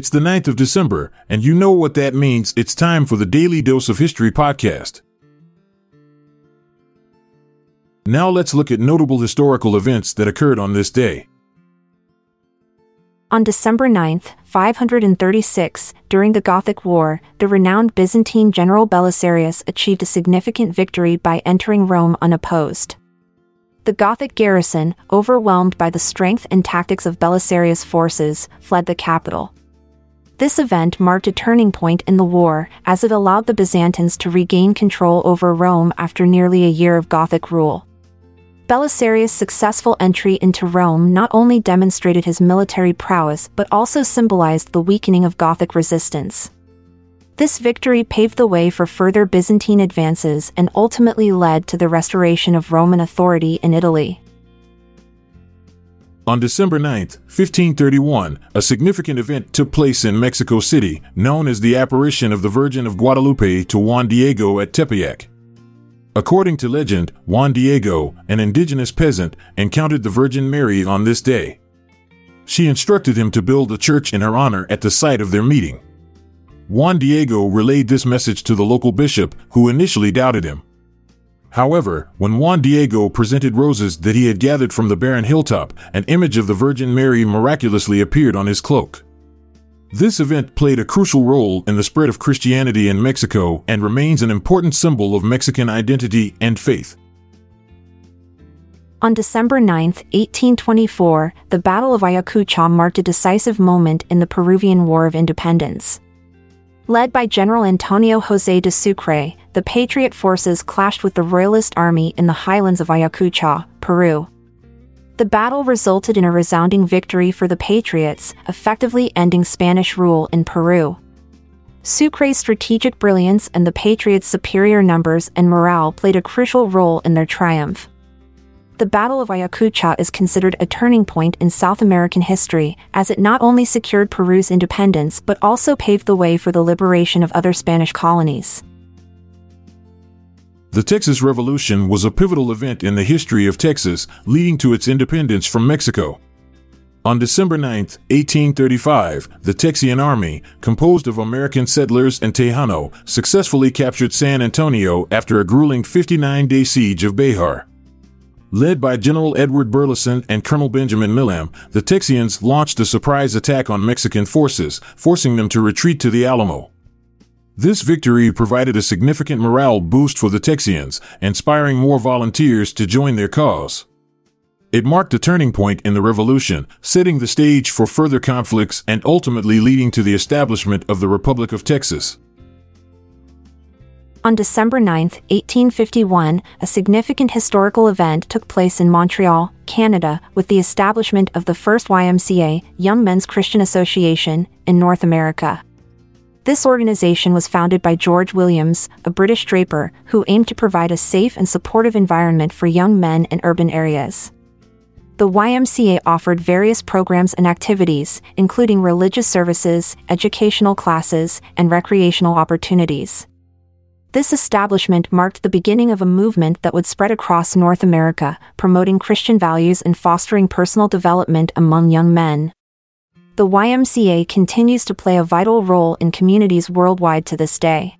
It's the 9th of December, and you know what that means. It's time for the Daily Dose of History podcast. Now let's look at notable historical events that occurred on this day. On December 9, 536, during the Gothic War, the renowned Byzantine general Belisarius achieved a significant victory by entering Rome unopposed. The Gothic garrison, overwhelmed by the strength and tactics of Belisarius' forces, fled the capital. This event marked a turning point in the war, as it allowed the Byzantines to regain control over Rome after nearly a year of Gothic rule. Belisarius' successful entry into Rome not only demonstrated his military prowess but also symbolized the weakening of Gothic resistance. This victory paved the way for further Byzantine advances and ultimately led to the restoration of Roman authority in Italy. On December 9, 1531, a significant event took place in Mexico City, known as the apparition of the Virgin of Guadalupe to Juan Diego at Tepeyac. According to legend, Juan Diego, an indigenous peasant, encountered the Virgin Mary on this day. She instructed him to build a church in her honor at the site of their meeting. Juan Diego relayed this message to the local bishop, who initially doubted him. However, when Juan Diego presented roses that he had gathered from the barren hilltop, an image of the Virgin Mary miraculously appeared on his cloak. This event played a crucial role in the spread of Christianity in Mexico and remains an important symbol of Mexican identity and faith. On December 9, 1824, the Battle of Ayacucho marked a decisive moment in the Peruvian War of Independence. Led by General Antonio José de Sucre, the Patriot forces clashed with the Royalist army in the highlands of Ayacucho, Peru. The battle resulted in a resounding victory for the Patriots, effectively ending Spanish rule in Peru. Sucre's strategic brilliance and the Patriots' superior numbers and morale played a crucial role in their triumph. The Battle of Ayacucho is considered a turning point in South American history, as it not only secured Peru's independence but also paved the way for the liberation of other Spanish colonies. The Texas Revolution was a pivotal event in the history of Texas, leading to its independence from Mexico. On December 9, 1835, the Texian Army, composed of American settlers and Tejano, successfully captured San Antonio after a grueling 59 day siege of Béxar. Led by General Edward Burleson and Colonel Benjamin Milam, the Texians launched a surprise attack on Mexican forces, forcing them to retreat to the Alamo. This victory provided a significant morale boost for the Texians, inspiring more volunteers to join their cause. It marked a turning point in the revolution, setting the stage for further conflicts and ultimately leading to the establishment of the Republic of Texas. On December 9, 1851, a significant historical event took place in Montreal, Canada, with the establishment of the first YMCA, Young Men's Christian Association, in North America. This organization was founded by George Williams, a British draper, who aimed to provide a safe and supportive environment for young men in urban areas. The YMCA offered various programs and activities, including religious services, educational classes, and recreational opportunities. This establishment marked the beginning of a movement that would spread across North America, promoting Christian values and fostering personal development among young men the YMCA continues to play a vital role in communities worldwide to this day.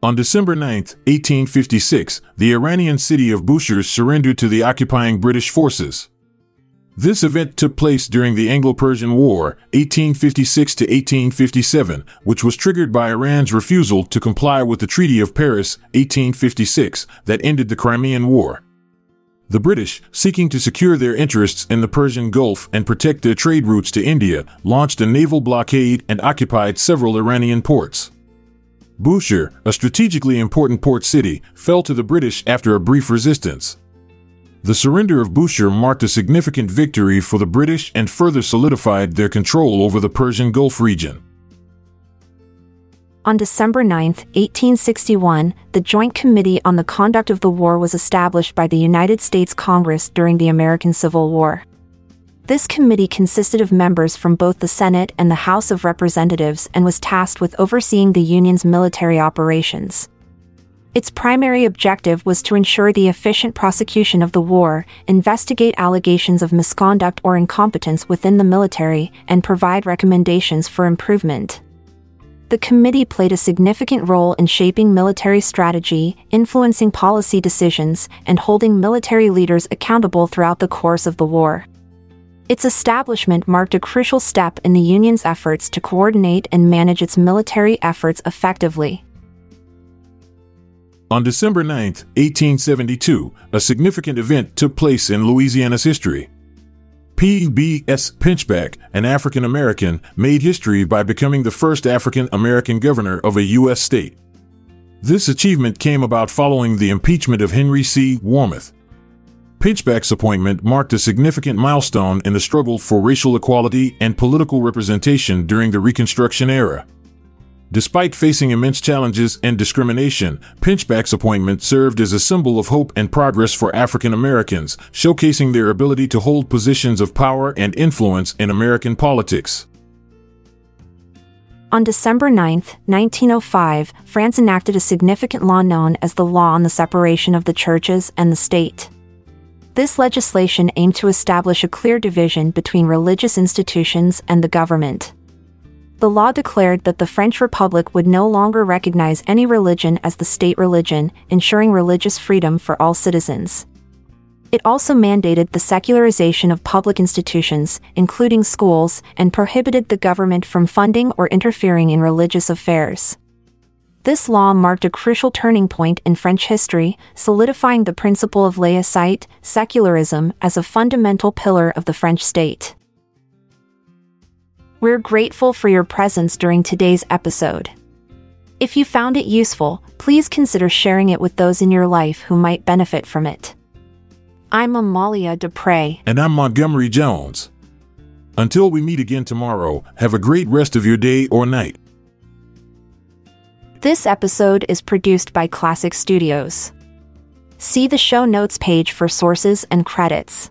On December 9, 1856, the Iranian city of Bushehr surrendered to the occupying British forces. This event took place during the Anglo-Persian War, 1856 to 1857, which was triggered by Iran's refusal to comply with the Treaty of Paris, 1856, that ended the Crimean War. The British, seeking to secure their interests in the Persian Gulf and protect their trade routes to India, launched a naval blockade and occupied several Iranian ports. Bushehr, a strategically important port city, fell to the British after a brief resistance. The surrender of Bushehr marked a significant victory for the British and further solidified their control over the Persian Gulf region. On December 9, 1861, the Joint Committee on the Conduct of the War was established by the United States Congress during the American Civil War. This committee consisted of members from both the Senate and the House of Representatives and was tasked with overseeing the Union's military operations. Its primary objective was to ensure the efficient prosecution of the war, investigate allegations of misconduct or incompetence within the military, and provide recommendations for improvement. The committee played a significant role in shaping military strategy, influencing policy decisions, and holding military leaders accountable throughout the course of the war. Its establishment marked a crucial step in the Union's efforts to coordinate and manage its military efforts effectively. On December 9, 1872, a significant event took place in Louisiana's history. P.B.S. Pinchback, an African American, made history by becoming the first African American governor of a U.S. state. This achievement came about following the impeachment of Henry C. Warmoth. Pinchback's appointment marked a significant milestone in the struggle for racial equality and political representation during the Reconstruction era. Despite facing immense challenges and discrimination, Pinchback's appointment served as a symbol of hope and progress for African Americans, showcasing their ability to hold positions of power and influence in American politics. On December 9, 1905, France enacted a significant law known as the Law on the Separation of the Churches and the State. This legislation aimed to establish a clear division between religious institutions and the government. The law declared that the French Republic would no longer recognize any religion as the state religion, ensuring religious freedom for all citizens. It also mandated the secularization of public institutions, including schools, and prohibited the government from funding or interfering in religious affairs. This law marked a crucial turning point in French history, solidifying the principle of laicite, secularism, as a fundamental pillar of the French state. We're grateful for your presence during today's episode. If you found it useful, please consider sharing it with those in your life who might benefit from it. I'm Amalia Dupre. And I'm Montgomery Jones. Until we meet again tomorrow, have a great rest of your day or night. This episode is produced by Klassic Studios. See the show notes page for sources and credits.